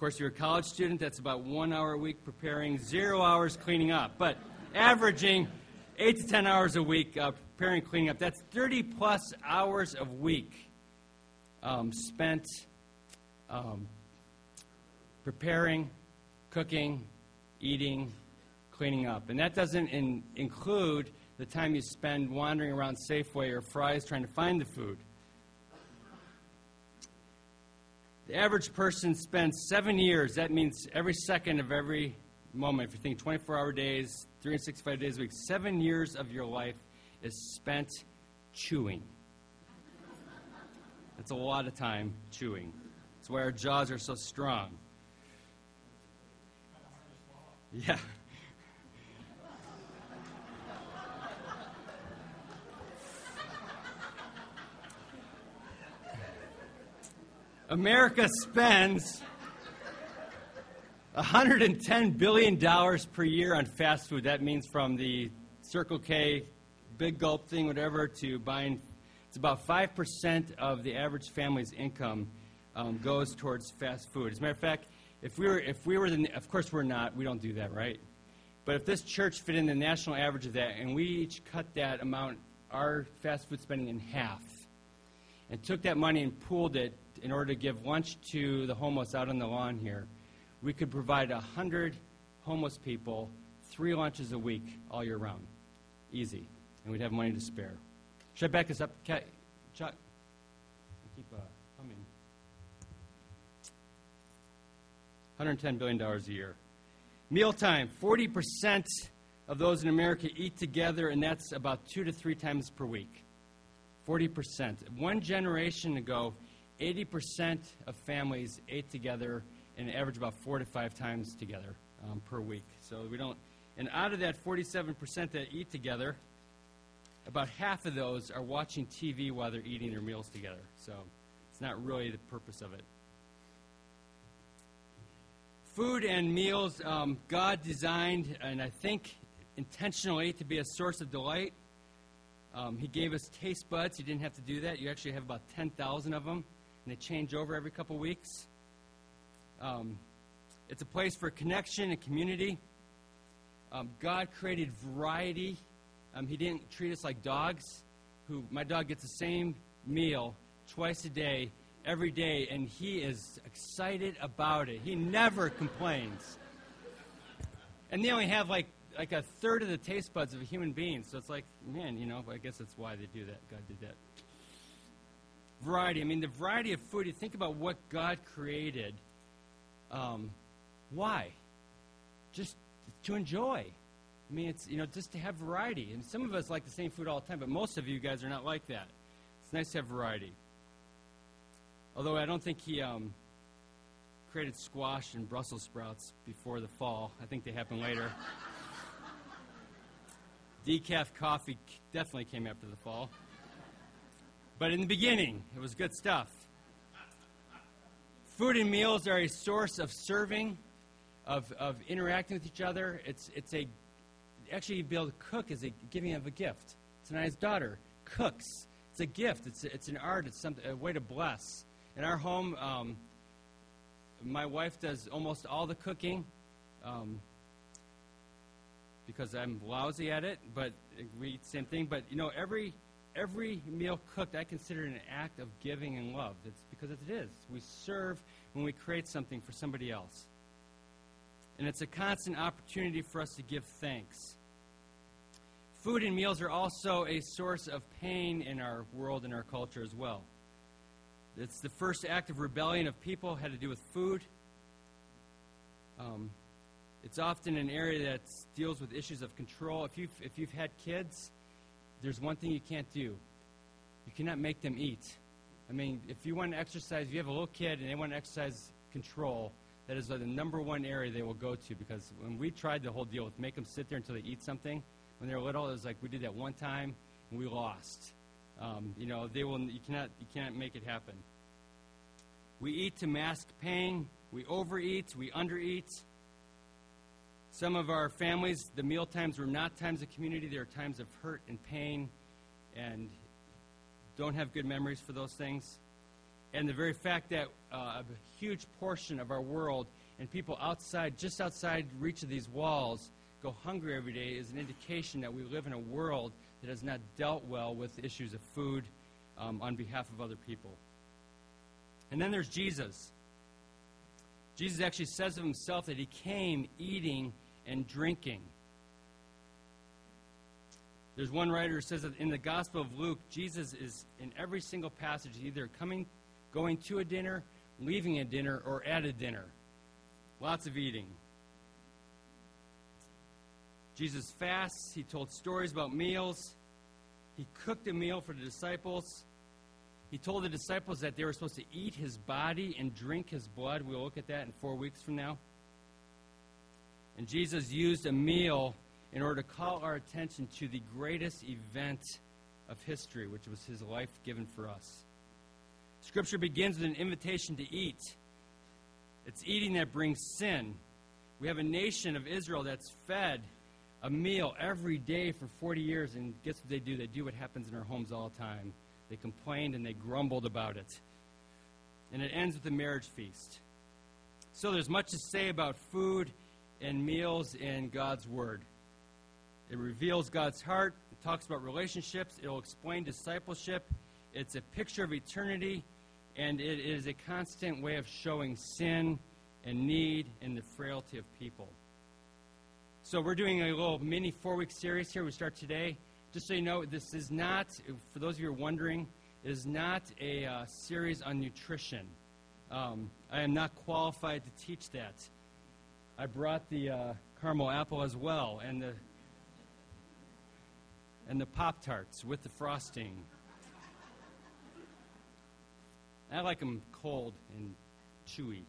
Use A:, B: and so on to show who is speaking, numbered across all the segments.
A: course, you're a college student, that's about one hour a week preparing, zero hours cleaning up. But averaging eight to 10 hours a week uh, preparing, cleaning up, that's 30 plus hours a week um, spent um, preparing, cooking, eating, cleaning up. And that doesn't in, include the time you spend wandering around Safeway or Fry's trying to find the food. The average person spends seven years. That means every second of every moment. If you think 24 hour days, 365 days a week, seven years of your life is spent chewing. That's a lot of time chewing. That's why our jaws are so strong. Yeah. America spends $110 billion per year on fast food. That means from the Circle K, big gulp thing, whatever, to buying. It's about 5% of the average family's income um, goes towards fast food. As a matter of fact, if we were, if we were the, of course we're not, we don't do that, right? But if this church fit in the national average of that, and we each cut that amount, our fast food spending in half, and took that money and pooled it in order to give lunch to the homeless out on the lawn here, we could provide 100 homeless people three lunches a week all year round. Easy. And we'd have money to spare. Should I back this up? Chuck? Keep uh, humming. $110 billion a year. Mealtime 40% of those in America eat together, and that's about two to three times per week. 40%. One generation ago, 80% of families ate together and average about four to five times together um, per week. So we don't, and out of that 47% that eat together, about half of those are watching TV while they're eating their meals together. So it's not really the purpose of it. Food and meals, um, God designed, and I think intentionally, to be a source of delight. Um, he gave us taste buds. You didn't have to do that. You actually have about 10,000 of them and they change over every couple weeks. Um, it's a place for connection and community. Um, God created variety. Um, he didn't treat us like dogs. Who my dog gets the same meal twice a day, every day, and he is excited about it. He never complains. And they only have like like a third of the taste buds of a human being. So it's like, man, you know, I guess that's why they do that. God did that variety. I mean, the variety of food, you think about what God created. Um, why? Just to enjoy. I mean, it's, you know, just to have variety. And some of us like the same food all the time, but most of you guys are not like that. It's nice to have variety. Although I don't think he um, created squash and Brussels sprouts before the fall. I think they happen later. Decaf coffee definitely came after the fall. But in the beginning, it was good stuff. Food and meals are a source of serving, of, of interacting with each other. It's, it's a, actually, able to cook is a giving of a gift. Tonight's daughter cooks. It's a gift. It's, it's an art. It's something, a way to bless. In our home, um, my wife does almost all the cooking um, because I'm lousy at it, but we eat the same thing. But, you know, every every meal cooked, I consider an act of giving and love. It's because it is. We serve when we create something for somebody else. And it's a constant opportunity for us to give thanks. Food and meals are also a source of pain in our world and our culture as well. It's the first act of rebellion of people had to do with food. Um, it's often an area that deals with issues of control. If you've, if you've had kids, there's one thing you can't do you cannot make them eat. I mean, if you want to exercise, if you have a little kid and they want to exercise control, that is the number one area they will go to because when we tried the whole deal with make them sit there until they eat something, when they were little, it was like we did that one time and we lost. Um, you know, they will. You cannot. You cannot make it happen. We eat to mask pain. We overeat. We undereat. Some of our families, the meal times were not times of community. They were times of hurt and pain and don't have good memories for those things. and the very fact that uh, a huge portion of our world and people outside, just outside reach of these walls, go hungry every day is an indication that we live in a world that has not dealt well with issues of food um, on behalf of other people. And then there's Jesus. Jesus actually says of himself that he came eating and drinking. There's one writer who says that in the Gospel of Luke, Jesus is in every single passage either coming, going to a dinner, leaving a dinner, or at a dinner. Lots of eating. Jesus fasts. He told stories about meals. He cooked a meal for the disciples. He told the disciples that they were supposed to eat his body and drink his blood. We'll look at that in four weeks from now. And Jesus used a meal in order to call our attention to the greatest event of history, which was his life given for us. Scripture begins with an invitation to eat. It's eating that brings sin. We have a nation of Israel that's fed a meal every day for 40 years, and guess what they do? They do what happens in our homes all the time. They complained and they grumbled about it. And it ends with a marriage feast. So there's much to say about food and meals in God's Word. It reveals God's heart, it talks about relationships, it'll explain discipleship, it's a picture of eternity, and it is a constant way of showing sin and need and the frailty of people. So we're doing a little mini four week series here. We start today. Just so you know, this is not, for those of you who are wondering, is not a uh, series on nutrition. Um, I am not qualified to teach that. I brought the uh, caramel apple as well, and the and the pop tarts with the frosting. I like them cold and chewy.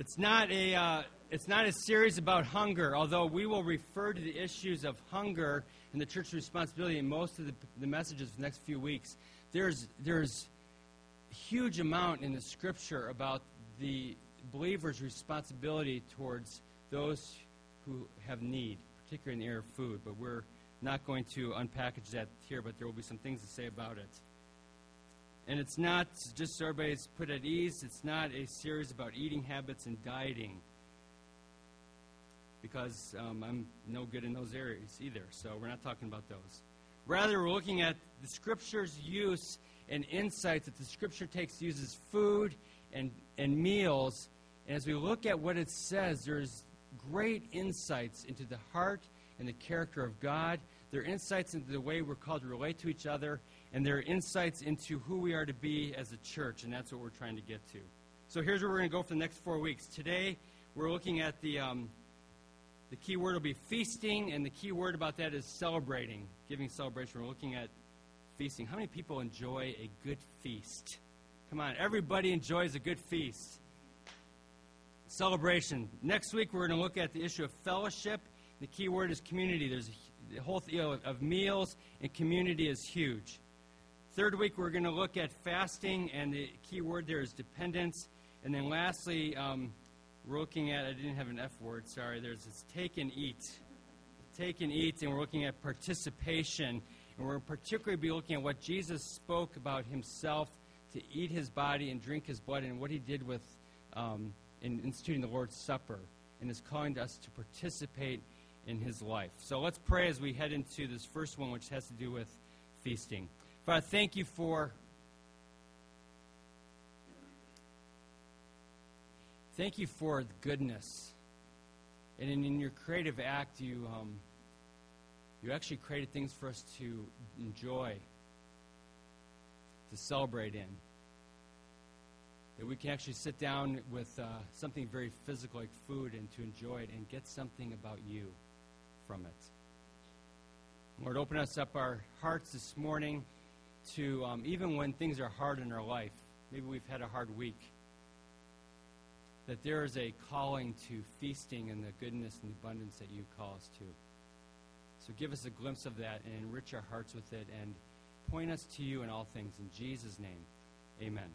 A: It's not a uh, it's not a series about hunger, although we will refer to the issues of hunger and the church's responsibility in most of the, the messages for the next few weeks. There's there's huge amount in the scripture about the believer's responsibility towards those who have need, particularly in the area of food. But we're not going to unpackage that here, but there will be some things to say about it. And it's not just so everybody's put at ease, it's not a series about eating habits and dieting. Because um, I'm no good in those areas either, so we're not talking about those. Rather, we're looking at the Scripture's use and insights that the Scripture takes uses food and, and meals. And as we look at what it says, there's great insights into the heart and the character of God. There are insights into the way we're called to relate to each other, and there are insights into who we are to be as a church, and that's what we're trying to get to. So here's where we're going to go for the next four weeks. Today, we're looking at the um, the key word will be feasting, and the key word about that is celebrating, giving celebration. We're looking at feasting. How many people enjoy a good feast? Come on, everybody enjoys a good feast. Celebration. Next week, we're going to look at the issue of fellowship the key word is community. There's a, the whole you know, of meals and community is huge. Third week, we're going to look at fasting, and the key word there is dependence. And then lastly, um, we're looking at, I didn't have an F word, sorry, there's this take and eat. Take and eat, and we're looking at participation. And we're particularly be looking at what Jesus spoke about himself to eat his body and drink his blood, and what he did with um, in instituting the Lord's Supper, and is calling us to participate in his life. So let's pray as we head into this first one, which has to do with feasting. Father, thank you for. Thank you for the goodness. And in, in your creative act, you, um, you actually created things for us to enjoy, to celebrate in. That we can actually sit down with uh, something very physical like food and to enjoy it and get something about you from it. Lord, open us up our hearts this morning to, um, even when things are hard in our life, maybe we've had a hard week, that there is a calling to feasting and the goodness and abundance that you call us to. So give us a glimpse of that and enrich our hearts with it and point us to you in all things. In Jesus' name, amen.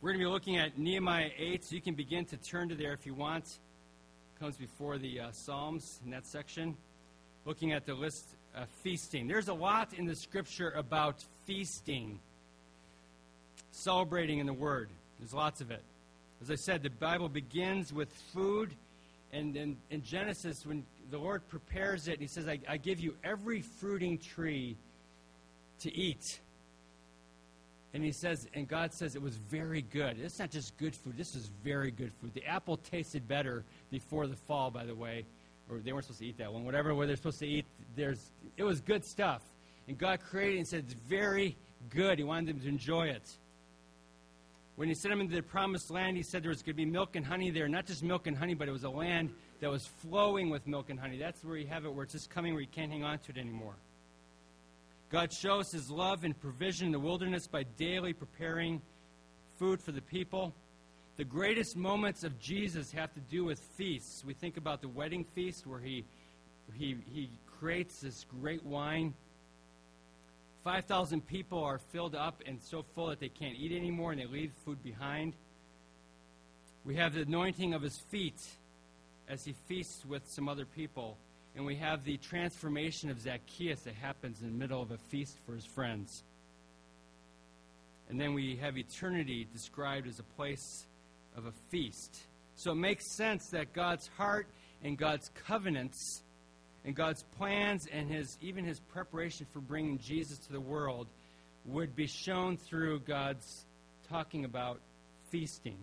A: We're going to be looking at Nehemiah 8, so you can begin to turn to there if you want comes before the uh, Psalms in that section, looking at the list of feasting. There's a lot in the scripture about feasting. celebrating in the Word. There's lots of it. As I said, the Bible begins with food, and then in Genesis, when the Lord prepares it, He says, I, I give you every fruiting tree to eat. And he says, and God says it was very good. It's not just good food, this is very good food. The apple tasted better before the fall, by the way. Or they weren't supposed to eat that one. Whatever what they're supposed to eat, there's it was good stuff. And God created and said it's very good. He wanted them to enjoy it. When he sent them into the promised land, he said there was going to be milk and honey there. Not just milk and honey, but it was a land that was flowing with milk and honey. That's where you have it, where it's just coming where you can't hang on to it anymore. God shows his love and provision in the wilderness by daily preparing food for the people. The greatest moments of Jesus have to do with feasts. We think about the wedding feast where he, he, he creates this great wine. 5,000 people are filled up and so full that they can't eat anymore and they leave food behind. We have the anointing of his feet as he feasts with some other people and we have the transformation of Zacchaeus that happens in the middle of a feast for his friends. And then we have eternity described as a place of a feast. So it makes sense that God's heart and God's covenants and God's plans and his even his preparation for bringing Jesus to the world would be shown through God's talking about feasting.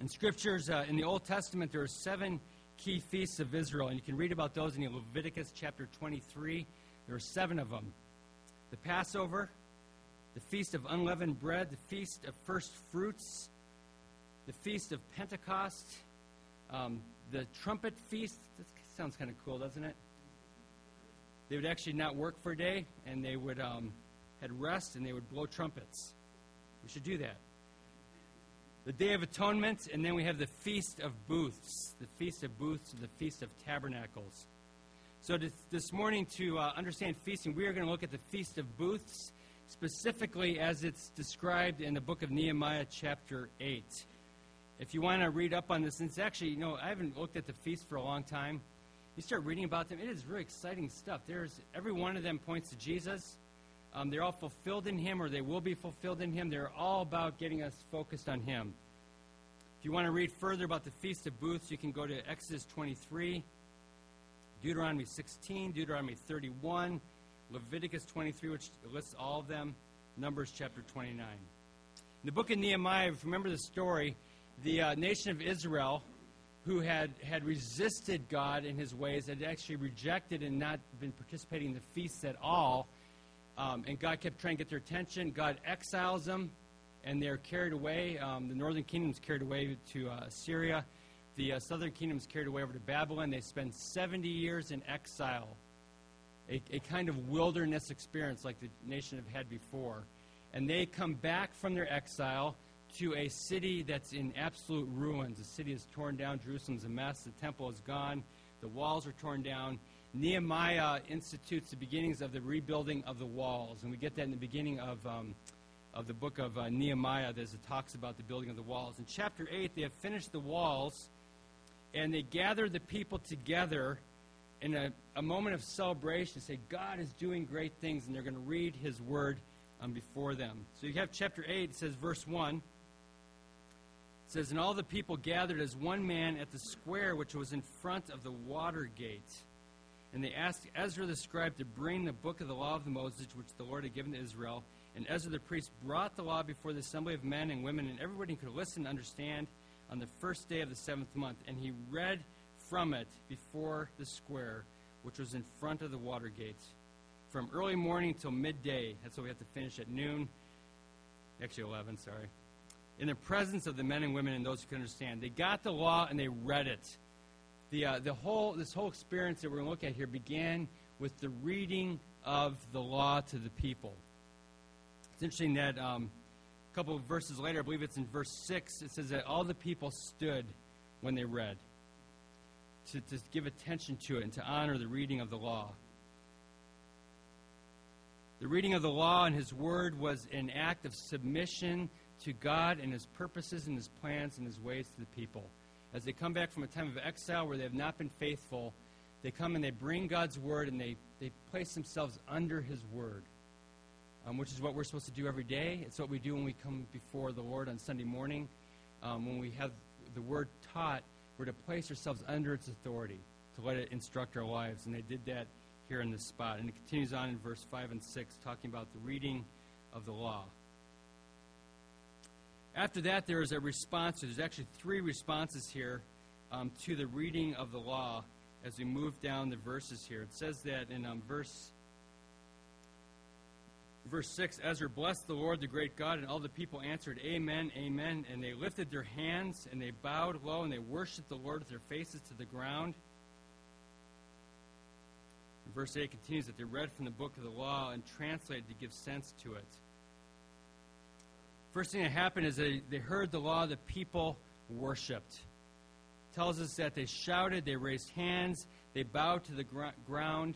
A: In scriptures uh, in the Old Testament, there are seven key feasts of Israel, and you can read about those in Leviticus chapter 23. There are seven of them the Passover, the Feast of Unleavened Bread, the Feast of First Fruits, the Feast of Pentecost, um, the Trumpet Feast. That sounds kind of cool, doesn't it? They would actually not work for a day, and they would um, had rest, and they would blow trumpets. We should do that the Day of Atonement, and then we have the Feast of Booths, the Feast of Booths, the Feast of Tabernacles. So this, this morning, to uh, understand feasting, we are going to look at the Feast of Booths, specifically as it's described in the book of Nehemiah, chapter 8. If you want to read up on this, and it's actually, you know, I haven't looked at the feast for a long time. You start reading about them, it is really exciting stuff. There's every one of them points to Jesus. Um, they're all fulfilled in Him, or they will be fulfilled in Him. They're all about getting us focused on Him. If you want to read further about the Feast of Booths, you can go to Exodus 23, Deuteronomy 16, Deuteronomy 31, Leviticus 23, which lists all of them, Numbers chapter 29. In the book of Nehemiah, if you remember the story, the uh, nation of Israel, who had, had resisted God in his ways, had actually rejected and not been participating in the feasts at all, um, and God kept trying to get their attention. God exiles them, and they're carried away. Um, the northern kingdom is carried away to uh, Syria. The uh, southern kingdom is carried away over to Babylon. They spend 70 years in exile, a, a kind of wilderness experience like the nation have had before. And they come back from their exile to a city that's in absolute ruins. The city is torn down. Jerusalem's a mess. The temple is gone. The walls are torn down. Nehemiah institutes the beginnings of the rebuilding of the walls. And we get that in the beginning of, um, of the book of uh, Nehemiah There's it talks about the building of the walls. In chapter 8, they have finished the walls, and they gather the people together in a, a moment of celebration, to say, God is doing great things, and they're going to read his word um, before them. So you have chapter 8, it says, verse 1. It says, And all the people gathered as one man at the square which was in front of the water gate and they asked Ezra the scribe to bring the book of the law of the Moses, which the Lord had given to Israel. And Ezra the priest brought the law before the assembly of men and women, and everybody who could listen and understand on the first day of the seventh month. And he read from it before the square, which was in front of the water gates, from early morning till midday. That's why we have to finish at noon. Actually, 11, sorry. In the presence of the men and women and those who could understand. They got the law and they read it the, uh, the whole, this whole experience that we're going to look at here began with the reading of the law to the people. It's interesting that um, a couple of verses later, I believe it's in verse 6, it says that all the people stood when they read to, to give attention to it and to honor the reading of the law. The reading of the law and His Word was an act of submission to God and His purposes and His plans and His ways to the people as they come back from a time of exile where they have not been faithful, they come and they bring God's word and they, they place themselves under his word. um, which is what we're supposed to do every day. It's what we do when we come before the Lord on Sunday morning. Um, when we have the Word taught, we're to place ourselves under its authority, to let it instruct our lives. And they did that here in this spot. And it continues on in verse 5 and 6, talking about the reading of the law. After that, there is a response. There's actually three responses here um, to the reading of the law as we move down the verses here. It says that in um, verse verse 6 Ezra blessed the Lord, the great God, and all the people answered, Amen, Amen. And they lifted their hands and they bowed low and they worshiped the Lord with their faces to the ground. Verse 8 continues that they read from the book of the law and translated to give sense to it. First thing that happened is they, they heard the law, the people worshiped. It tells us that they shouted, they raised hands, they bowed to the gr- ground,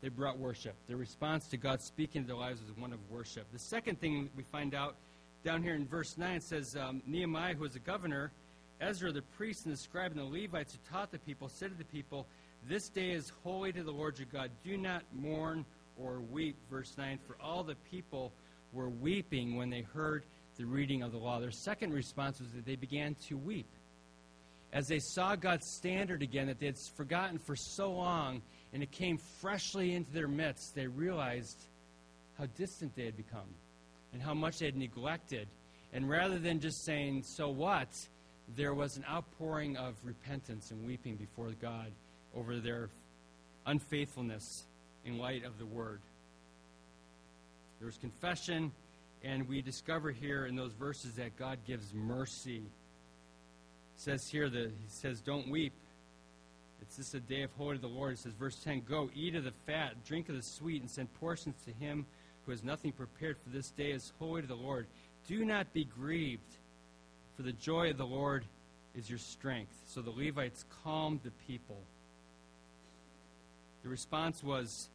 A: they brought worship. Their response to God speaking to their lives was one of worship. The second thing we find out down here in verse 9 says um, Nehemiah, who was a governor, Ezra, the priest, and the scribe, and the Levites who taught the people, said to the people, This day is holy to the Lord your God. Do not mourn or weep. Verse 9 For all the people were weeping when they heard the reading of the law. Their second response was that they began to weep. As they saw God's standard again that they had forgotten for so long, and it came freshly into their midst, they realized how distant they had become and how much they had neglected. And rather than just saying, So what? there was an outpouring of repentance and weeping before God over their unfaithfulness in light of the Word. There was confession, and we discover here in those verses that God gives mercy. It says here that He says, Don't weep. It's just a day of holy to the Lord. It says, verse 10 Go, eat of the fat, drink of the sweet, and send portions to him who has nothing prepared, for this day is holy to the Lord. Do not be grieved, for the joy of the Lord is your strength. So the Levites calmed the people. The response was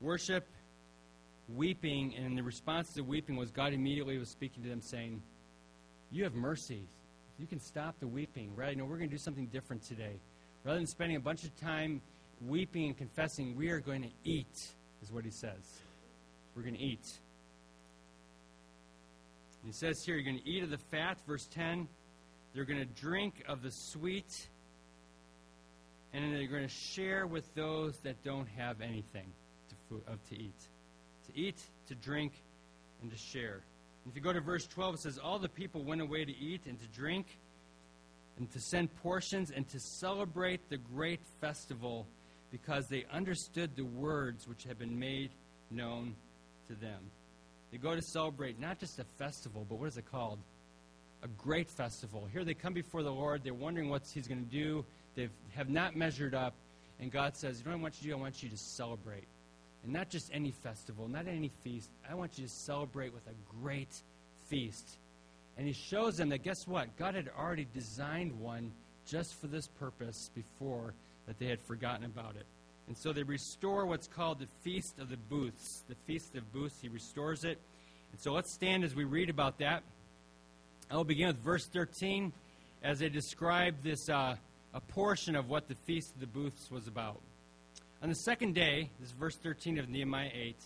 A: worship, weeping, and the response to weeping was God immediately was speaking to them, saying, You have mercy. You can stop the weeping, right? No, we're going to do something different today. Rather than spending a bunch of time weeping and confessing, we are going to eat, is what he says. We're going to eat. He says here, you're going to eat of the fat, verse 10. They're going to drink of the sweet. And they're going to share with those that don't have anything to, food, to eat. Eat, to drink, and to share. And if you go to verse 12, it says, All the people went away to eat and to drink and to send portions and to celebrate the great festival because they understood the words which had been made known to them. They go to celebrate not just a festival, but what is it called? A great festival. Here they come before the Lord. They're wondering what He's going to do. They have not measured up. And God says, You know what I want you to do? I want you to celebrate. And not just any festival, not any feast. I want you to celebrate with a great feast. And he shows them that guess what? God had already designed one just for this purpose before that they had forgotten about it. And so they restore what's called the Feast of the Booths. The Feast of Booths, he restores it. And so let's stand as we read about that. I will begin with verse 13 as they describe this uh, a portion of what the Feast of the Booths was about. On the second day, this is verse 13 of Nehemiah 8,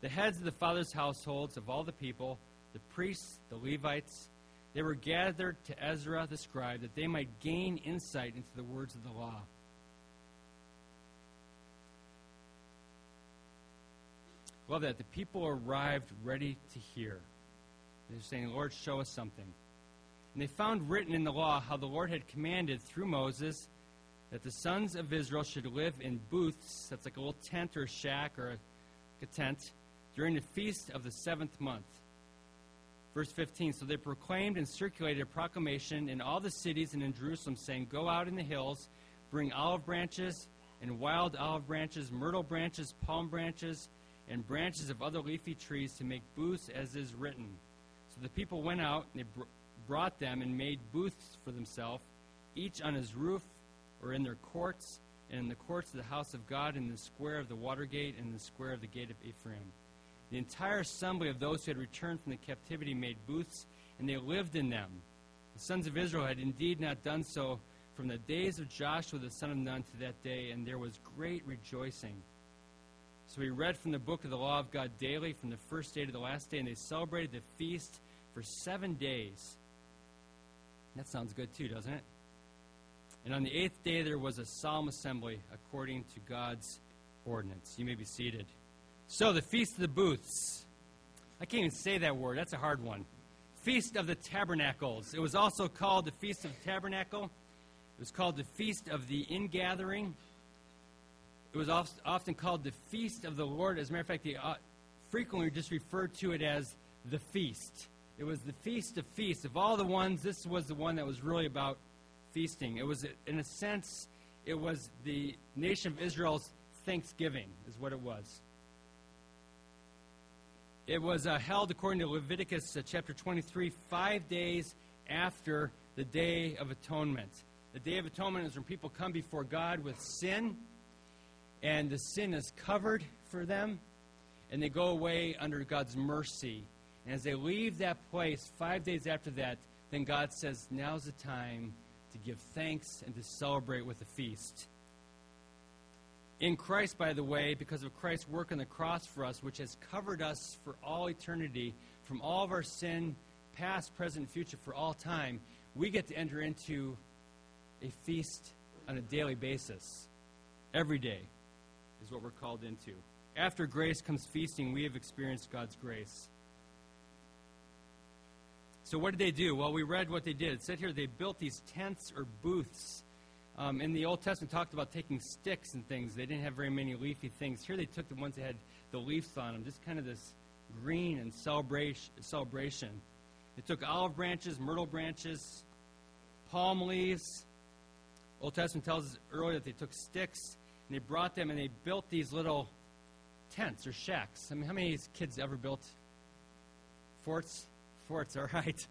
A: the heads of the fathers' households of all the people, the priests, the Levites, they were gathered to Ezra the scribe that they might gain insight into the words of the law. Love that. The people arrived ready to hear. They're saying, Lord, show us something. And they found written in the law how the Lord had commanded through Moses that the sons of Israel should live in booths, that's like a little tent or shack or a, a tent, during the feast of the seventh month. Verse 15 So they proclaimed and circulated a proclamation in all the cities and in Jerusalem, saying, Go out in the hills, bring olive branches and wild olive branches, myrtle branches, palm branches, and branches of other leafy trees to make booths as is written. So the people went out and they br- brought them and made booths for themselves, each on his roof or in their courts, and in the courts of the house of God, in the square of the water gate, and in the square of the gate of Ephraim. The entire assembly of those who had returned from the captivity made booths, and they lived in them. The sons of Israel had indeed not done so from the days of Joshua the son of Nun to that day, and there was great rejoicing. So we read from the book of the law of God daily from the first day to the last day, and they celebrated the feast for seven days. That sounds good too, doesn't it? And on the eighth day there was a solemn assembly according to God's ordinance. You may be seated. So the Feast of the Booths. I can't even say that word. That's a hard one. Feast of the Tabernacles. It was also called the Feast of the Tabernacle. It was called the Feast of the Ingathering. It was often called the Feast of the Lord. As a matter of fact, they uh, frequently just referred to it as the Feast. It was the Feast of Feasts. Of all the ones, this was the one that was really about feasting. It was, in a sense, it was the nation of Israel's Thanksgiving, is what it was. It was uh, held, according to Leviticus uh, chapter 23, five days after the Day of Atonement. The Day of Atonement is when people come before God with sin, and the sin is covered for them, and they go away under God's mercy. And as they leave that place five days after that, then God says, Now's the time to give thanks and to celebrate with a feast. In Christ, by the way, because of Christ's work on the cross for us, which has covered us for all eternity from all of our sin, past, present, future, for all time, we get to enter into a feast on a daily basis. Every day is what we're called into. After grace comes feasting, we have experienced God's grace. So, what did they do? Well, we read what they did. It said here they built these tents or booths. Um, in the Old Testament, talked about taking sticks and things. They didn't have very many leafy things. Here, they took the ones that had the leaves on them, just kind of this green and celebration. celebration. They took olive branches, myrtle branches, palm leaves. Old Testament tells us earlier that they took sticks and they brought them and they built these little tents or shacks. I mean, how many kids ever built forts? Forts, all right?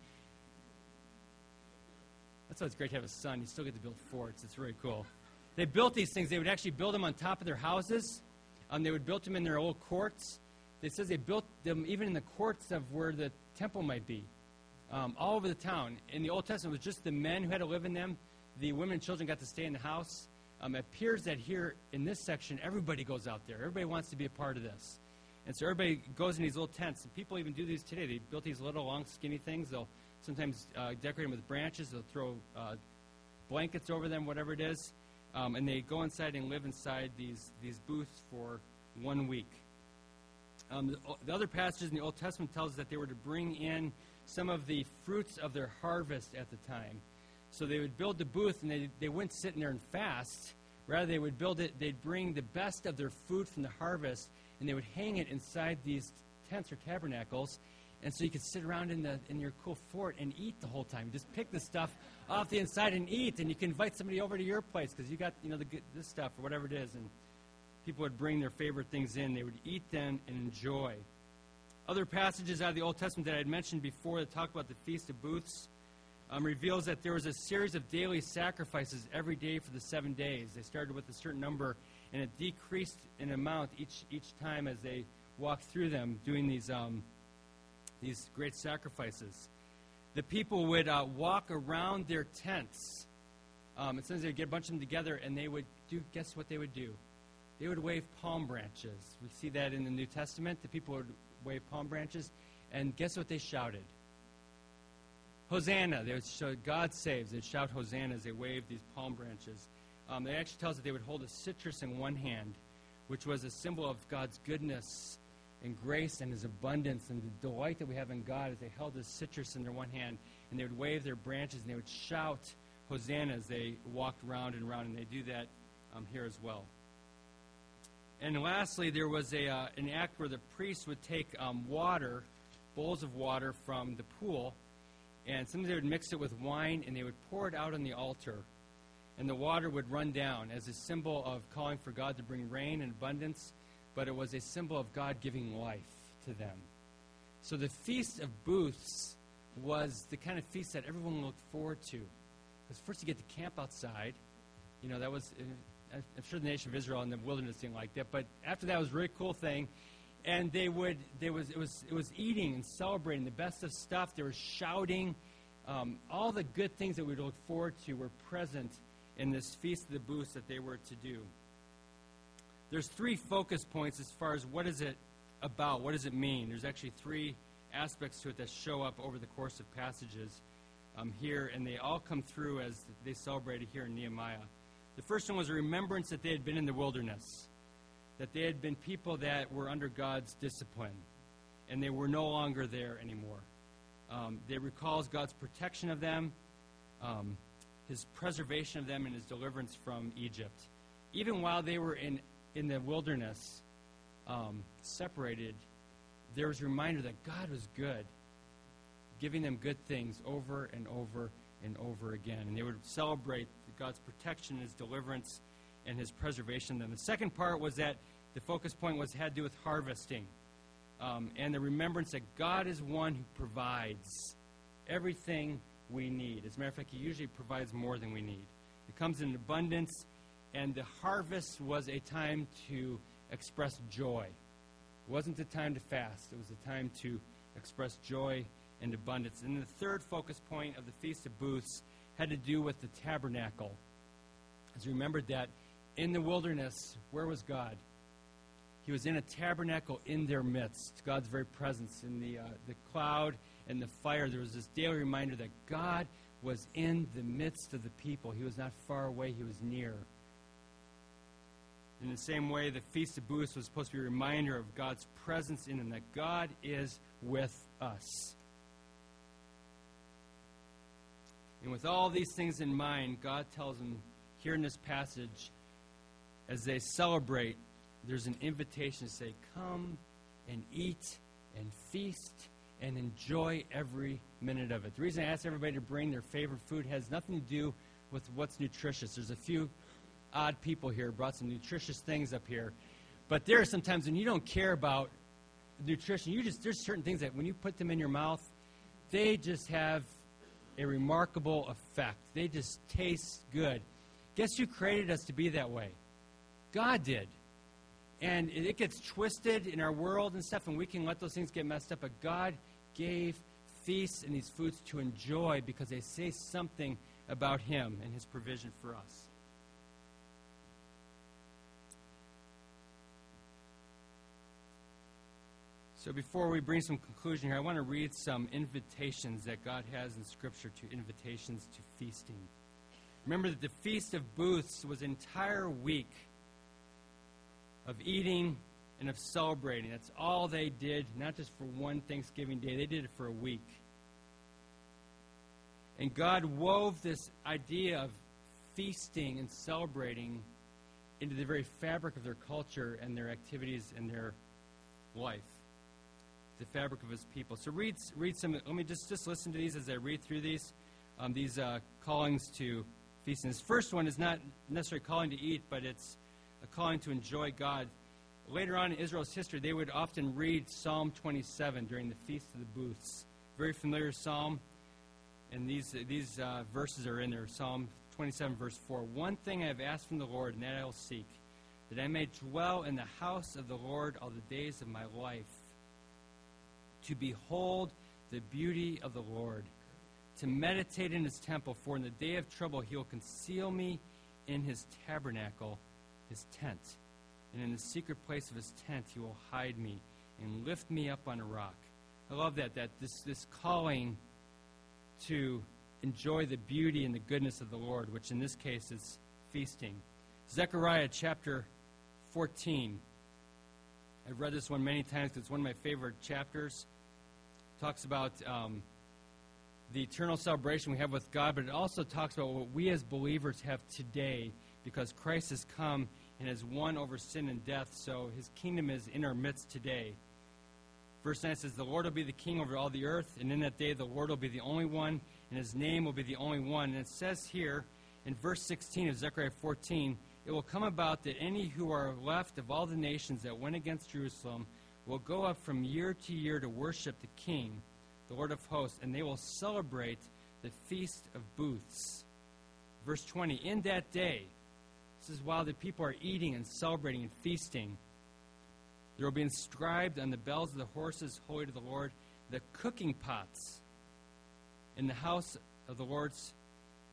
A: That's why it's great to have a son. You still get to build forts. It's really cool. They built these things. They would actually build them on top of their houses. Um, they would build them in their old courts. They says they built them even in the courts of where the temple might be, um, all over the town. In the Old Testament, it was just the men who had to live in them. The women and children got to stay in the house. Um, it appears that here in this section, everybody goes out there. Everybody wants to be a part of this. And so everybody goes in these little tents. And people even do these today. They built these little long, skinny things. They'll sometimes uh, decorate them with branches. They'll throw uh, blankets over them, whatever it is. Um, and they go inside and live inside these, these booths for one week. Um, the, the, other passages in the Old Testament tells us that they were to bring in some of the fruits of their harvest at the time. So they would build the booth and they, they wouldn't sit in there and fast. Rather, they would build it, they'd bring the best of their food from the harvest and they would hang it inside these tents or tabernacles. And so you could sit around in, the, in your cool fort and eat the whole time. Just pick the stuff off the inside and eat. And you can invite somebody over to your place because you got you know the, this stuff or whatever it is. And people would bring their favorite things in. They would eat them and enjoy. Other passages out of the Old Testament that I had mentioned before that talk about the Feast of Booths um, reveals that there was a series of daily sacrifices every day for the seven days. They started with a certain number and it decreased in amount each each time as they walked through them, doing these um, these great sacrifices. The people would uh, walk around their tents. Um, it says they'd get a bunch of them together, and they would do. Guess what they would do? They would wave palm branches. We see that in the New Testament. The people would wave palm branches, and guess what they shouted? Hosanna. They would shout, God saves. They'd shout Hosanna as they waved these palm branches. Um, it actually tells that they would hold a citrus in one hand, which was a symbol of God's goodness and grace and his abundance and the delight that we have in God as they held this citrus in their one hand. And they would wave their branches and they would shout Hosanna as they walked round and round, and they do that um, here as well. And lastly, there was a, uh, an act where the priests would take um, water, bowls of water from the pool, and sometimes they would mix it with wine and they would pour it out on the altar and the water would run down as a symbol of calling for God to bring rain and abundance, but it was a symbol of God giving life to them. So the Feast of Booths was the kind of feast that everyone looked forward to. Because first you get to camp outside. You know, that was, uh, I'm sure the nation of Israel in the wilderness didn't like that, but after that was a really cool thing. And they would, there was, it was, it was eating and celebrating the best of stuff. They were shouting. Um, all the good things that we look forward to were present in this Feast of the Booths that they were to do. there's three focus points as far as what is it about, what does it mean. There's actually three aspects to it that show up over the course of passages um, here, and they all come through as they celebrated here in Nehemiah. The first one was a remembrance that they had been in the wilderness, that they had been people that were under God's discipline, and they were no longer there anymore. Um, they recalls God's protection of them, um, His preservation of them, and His deliverance from Egypt. Even while they were in in the wilderness, um, separated, there was a reminder that God was good, giving them good things over and over and over again. And they would celebrate God's protection, His deliverance, and His preservation. Then the second part was that the focus point was had to do with harvesting. Um, and the remembrance that God is one who provides everything we need. As a matter of fact, He usually provides more than we need. It comes in abundance, and the harvest was a time to express joy. It wasn't a time to fast, it was a time to express joy and abundance. And the third focus point of the Feast of Booths had to do with the tabernacle. As you remember that in the wilderness, where was God? He was in a tabernacle in their midst. God's very presence in the, uh, the cloud and the fire. There was this daily reminder that God was in the midst of the people. He was not far away, He was near. In the same way, the Feast of Booths was supposed to be a reminder of God's presence in them, that God is with us. And with all these things in mind, God tells them here in this passage, as they celebrate, there's an invitation to say, Come and eat and feast and enjoy every minute of it. The reason I ask everybody to bring their favorite food has nothing to do with what's nutritious. There's a few odd people here, brought some nutritious things up here. But there are some times when you don't care about nutrition. You just there's certain things that when you put them in your mouth, they just have a remarkable effect. They just taste good. Guess who created us to be that way? God did. And it gets twisted in our world and stuff, and we can let those things get messed up. But God gave feasts and these foods to enjoy because they say something about Him and His provision for us. So before we bring some conclusion here, I want to read some invitations that God has in Scripture to invitations to feasting. Remember that the Feast of Booths was an entire week of eating and of celebrating. That's all they did, not just for one Thanksgiving day, they did it for a week. And God wove this idea of feasting and celebrating into the very fabric of their culture and their activities and their life the fabric of his people. So read, read some, let me just, just listen to these as I read through these, um, these uh, callings to feasting. This first one is not necessarily calling to eat, but it's a calling to enjoy God. Later on in Israel's history, they would often read Psalm 27 during the Feast of the Booths. Very familiar psalm, and these, these uh, verses are in there. Psalm 27, verse 4. One thing I have asked from the Lord, and that I will seek, that I may dwell in the house of the Lord all the days of my life to behold the beauty of the Lord, to meditate in his temple, for in the day of trouble he will conceal me in his tabernacle, his tent. And in the secret place of his tent he will hide me and lift me up on a rock. I love that, that this, this calling to enjoy the beauty and the goodness of the Lord, which in this case is feasting. Zechariah chapter 14. I've read this one many times because it's one of my favorite chapters talks about um, the eternal celebration we have with God, but it also talks about what we as believers have today because Christ has come and has won over sin and death, so his kingdom is in our midst today. Verse 9 says, The Lord will be the king over all the earth, and in that day the Lord will be the only one, and his name will be the only one. And it says here in verse 16 of Zechariah 14, It will come about that any who are left of all the nations that went against Jerusalem will go up from year to year to worship the King, the Lord of hosts, and they will celebrate the Feast of Booths. Verse 20 In that day, this is while the people are eating and celebrating and feasting, there will be inscribed on the bells of the horses, Holy to the Lord, the cooking pots in the house of the Lord's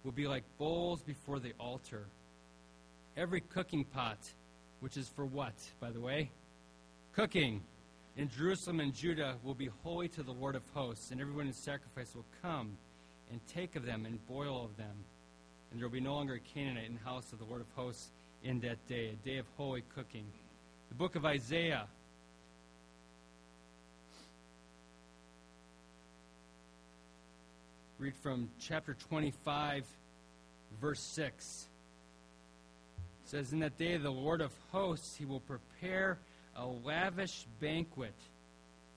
A: will be like bowls before the altar. Every cooking pot which is for what, by the way? Cooking. In Jerusalem and Judah will be holy to the Lord of hosts, and everyone in sacrifice will come and take of them and boil of them. And there will be no longer a Canaanite in the house of the Lord of hosts in that day, a day of holy cooking. The book of Isaiah. Read from chapter 25, verse 6. It says, In that day the Lord of hosts, he will prepare a lavish banquet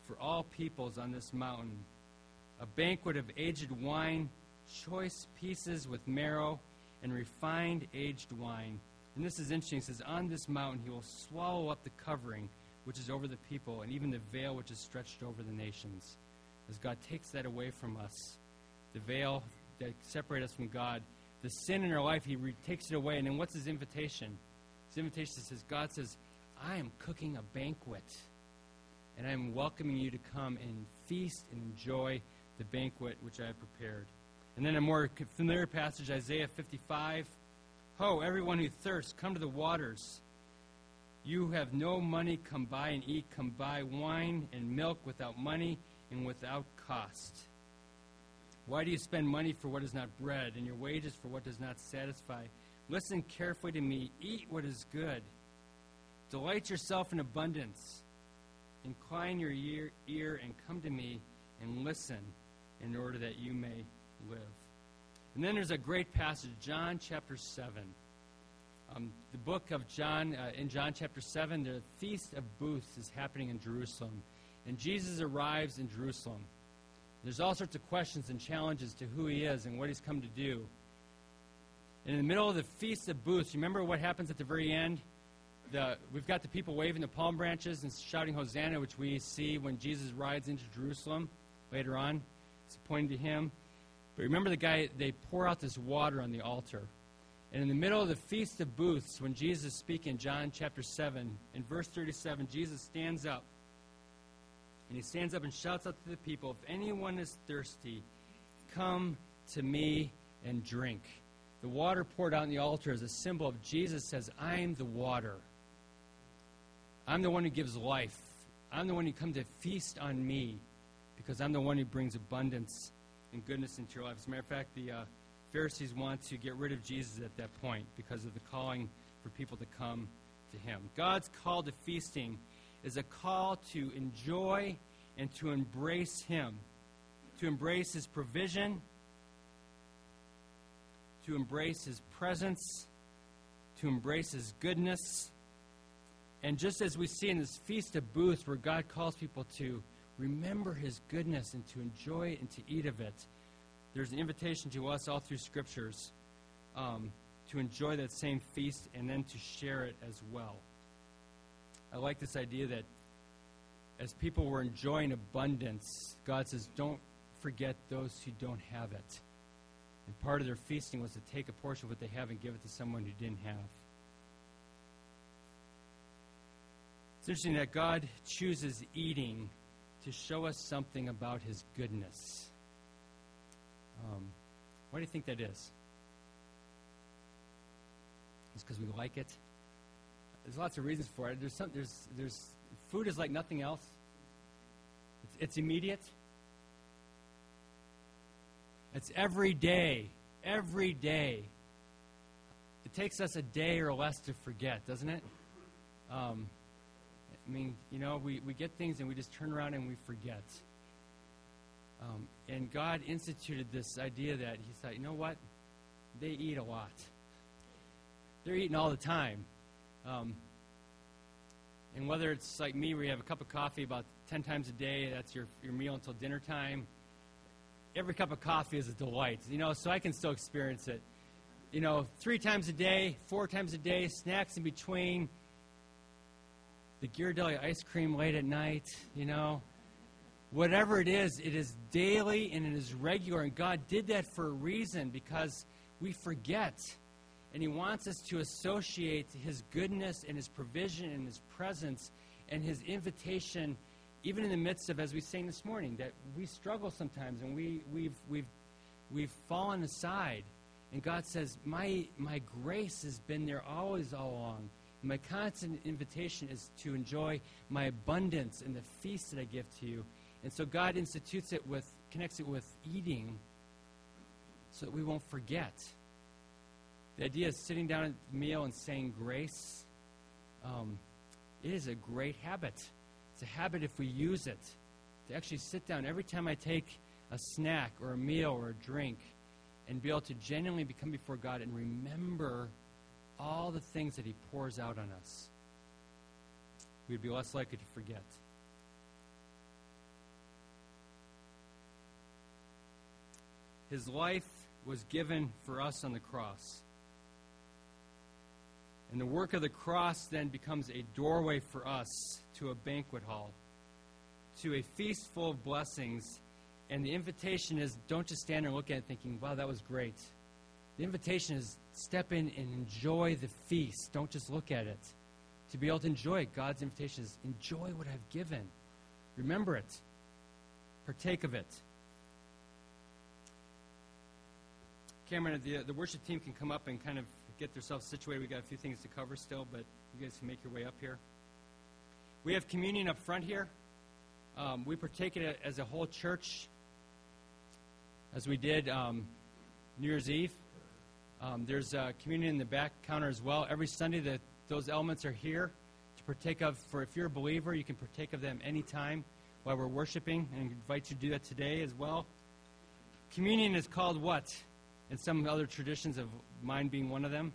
A: for all peoples on this mountain, a banquet of aged wine, choice pieces with marrow, and refined aged wine. And this is interesting. It says, On this mountain he will swallow up the covering which is over the people, and even the veil which is stretched over the nations. As God takes that away from us, the veil that separates us from God, the sin in our life, he re- takes it away. And then what's his invitation? His invitation says, God says, I am cooking a banquet, and I am welcoming you to come and feast and enjoy the banquet which I have prepared. And then a more familiar passage, Isaiah 55. Ho, everyone who thirsts, come to the waters. You who have no money, come buy and eat. Come buy wine and milk without money and without cost. Why do you spend money for what is not bread, and your wages for what does not satisfy? Listen carefully to me. Eat what is good. Delight yourself in abundance. Incline your ear, ear and come to me and listen in order that you may live. And then there's a great passage, John chapter 7. Um, the book of John, uh, in John chapter 7, the Feast of Booths is happening in Jerusalem. And Jesus arrives in Jerusalem. There's all sorts of questions and challenges to who he is and what he's come to do. And in the middle of the Feast of Booths, remember what happens at the very end? the, we've got the people waving the palm branches and shouting Hosanna, which we see when Jesus rides into Jerusalem later on. It's pointing to him. But remember the guy, they pour out this water on the altar. And in the middle of the Feast of Booths, when Jesus is speaking, John chapter 7, in verse 37, Jesus stands up. And he stands up and shouts out to the people, If anyone is thirsty, come to me and drink. The water poured out on the altar is a symbol of Jesus says, I'm the water. I'm the one who gives life. I'm the one who come to feast on me because I'm the one who brings abundance and goodness into your life. As a matter of fact, the uh, Pharisees want to get rid of Jesus at that point because of the calling for people to come to him. God's call to feasting is a call to enjoy and to embrace him, to embrace his provision, to embrace his presence, to embrace his goodness and just as we see in this Feast of Booths, where God calls people to remember his goodness and to enjoy it and to eat of it, there's an invitation to us all through scriptures um, to enjoy that same feast and then to share it as well. I like this idea that as people were enjoying abundance, God says, don't forget those who don't have it. And part of their feasting was to take a portion of what they have and give it to someone who didn't have. It's interesting that God chooses eating to show us something about his goodness. Um, why do you think that is? It's because we like it. There's lots of reasons for it. There's some, there's, there's, food is like nothing else. It's, it's immediate. It's every day. Every day. It takes us a day or less to forget, doesn't it? Um, I mean, you know, we, we get things and we just turn around and we forget. Um, and God instituted this idea that He said, you know what? They eat a lot. They're eating all the time. Um, and whether it's like me, where you have a cup of coffee about 10 times a day, that's your, your meal until dinner time, every cup of coffee is a delight. You know, so I can still experience it. You know, three times a day, four times a day, snacks in between the Ghirardelli ice cream late at night, you know. Whatever it is, it is daily and it is regular. And God did that for a reason because we forget. And He wants us to associate His goodness and His provision and His presence and His invitation, even in the midst of, as we sang this morning, that we struggle sometimes and we, we've, we've, we've fallen aside. And God says, my, my grace has been there always all along. My constant invitation is to enjoy my abundance and the feast that I give to you. And so God institutes it with, connects it with eating so that we won't forget. The idea is sitting down at the meal and saying grace. Um, it is a great habit. It's a habit if we use it to actually sit down every time I take a snack or a meal or a drink and be able to genuinely become before God and remember the things that He pours out on us. We'd be less likely to forget. His life was given for us on the cross. And the work of the cross then becomes a doorway for us to a banquet hall, to a feast full of blessings. And the invitation is don't just stand there and look at it thinking, wow, that was great. The invitation is step in and enjoy the feast. Don't just look at it. To be able to enjoy God's invitation is enjoy what I've given. Remember it. Partake of it. Cameron, the, the worship team can come up and kind of get themselves situated. We've got a few things to cover still, but you guys can make your way up here. We have communion up front here. Um, we partake it as a whole church, as we did um, New Year's Eve. Um, there's uh, communion in the back counter as well. Every Sunday, those elements are here to partake of. For if you're a believer, you can partake of them anytime while we're worshiping, and I invite you to do that today as well. Communion is called what? and some other traditions of mine being one of them.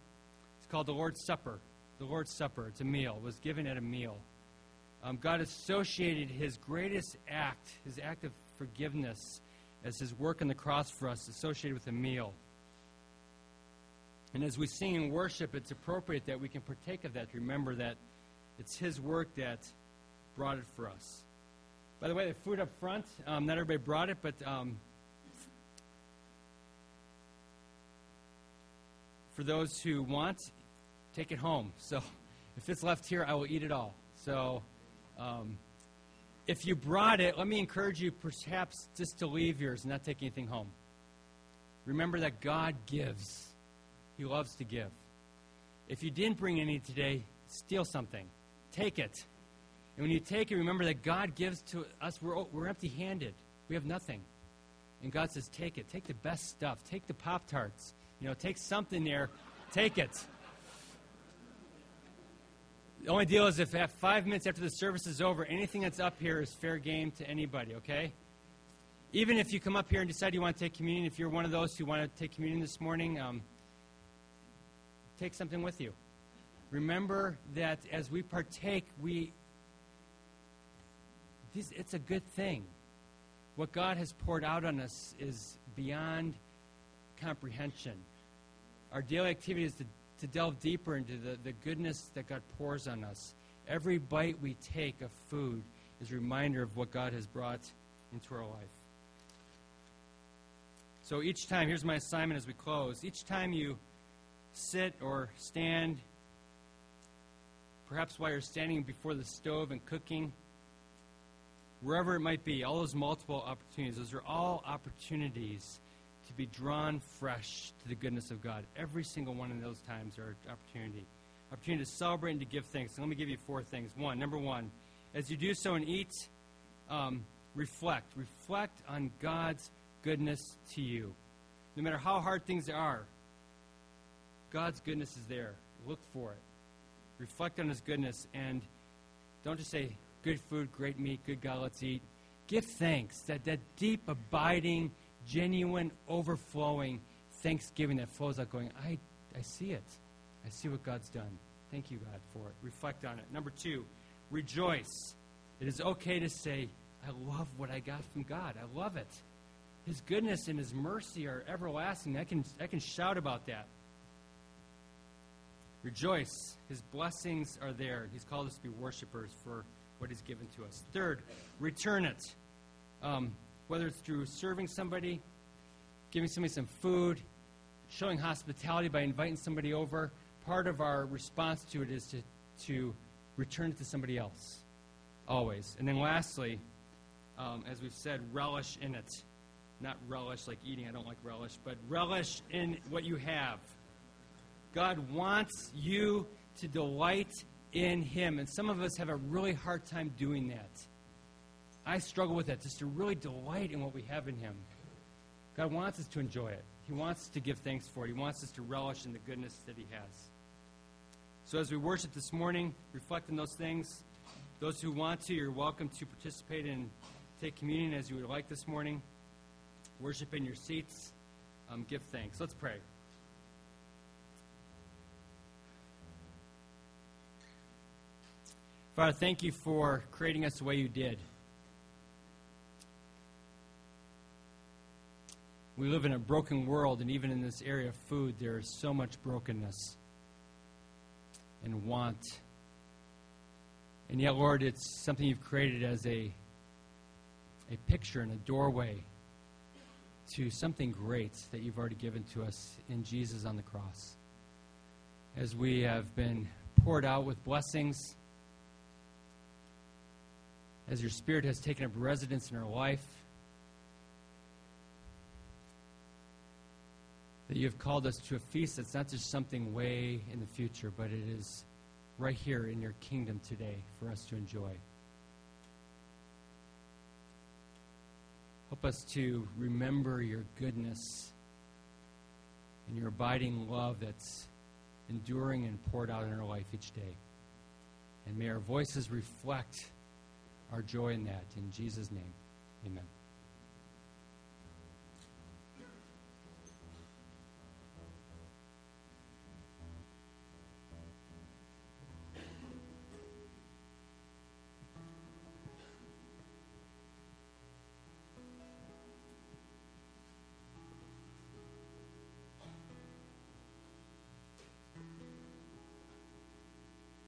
A: It's called the Lord's Supper. The Lord's Supper. It's a meal. It was given at a meal. Um, God associated his greatest act, his act of forgiveness, as his work on the cross for us, associated with a meal. And as we sing and worship, it's appropriate that we can partake of that. Remember that it's his work that brought it for us. By the way, the food up front, um, not everybody brought it, but um, for those who want, take it home. So if it's left here, I will eat it all. So um, if you brought it, let me encourage you perhaps just to leave yours and not take anything home. Remember that God gives, He loves to give. If you didn't bring any today, steal something, take it. And when you take it, remember that God gives to us, we're, we're empty handed. We have nothing. And God says, take it. Take the best stuff. Take the Pop Tarts. You know, take something there, take it. The only deal is if five minutes after the service is over, anything that's up here is fair game to anybody, okay? Even if you come up here and decide you want to take communion, if you're one of those who want to take communion this morning, um, take something with you. Remember that as we partake, we this, it's a good thing. What God has poured out on us is beyond comprehension. Our daily activity is to, to delve deeper into the, the goodness that God pours on us. Every bite we take of food is a reminder of what God has brought into our life. So each time, here's my assignment as we close. Each time you sit or stand, perhaps while you're standing before the stove and cooking, wherever it might be, all those multiple opportunities, those are all opportunities to be drawn fresh to the goodness of God. Every single one of those times are opportunity. Opportunity to celebrate and to give thanks. So let me give you four things. One, number one, as you do so and eat, um, reflect. Reflect on God's goodness to you. No matter how hard things are, God's goodness is there. Look for it. Reflect on His goodness and don't just say, good food, great meat, good God, let's eat. Give thanks. That, that deep, abiding, genuine, overflowing thanksgiving that flows out going, I, I see it. I see what God's done. Thank you, God, for it. Reflect on it. Number two, rejoice. It is okay to say, I love what I got from God. I love it. His goodness and His mercy are everlasting. I can, I can shout about that. Rejoice. His blessings are there. He's called us to be worshipers for what He's given to us. Third, return it. Um, whether it's through serving somebody, giving somebody some food, showing hospitality by inviting somebody over, part of our response to it is to, to return it to somebody else. Always. And then lastly, um, as we've said, relish in it. Not relish like eating, I don't like relish, but relish in what you have. God wants you to delight in Him. And some of us have a really hard time doing that. I struggle with that, just to really delight in what we have in Him. God wants us to enjoy it. He wants us to give thanks for it. He wants us to relish in the goodness that He has. So as we worship this morning, reflect on those things. Those who want to, you're welcome to participate and take communion as you would like this morning. Worship in your seats. Um, give thanks. Let's pray. Father, thank you for creating us the way you did. We live in a broken world, and even in this area of food, there is so much brokenness and want. And yet, Lord, it's something you've created as a, a picture and a doorway to something great that you've already given to us in Jesus on the cross. As we have been poured out with blessings, as your Spirit has taken up residence in our life, that you have called us to a feast that's not just something way in the future, but it is right here in your kingdom today for us to enjoy. Help us to remember your goodness and your abiding love that's enduring and poured out in our life each day. And may our voices reflect our joy in that. In Jesus' name, amen.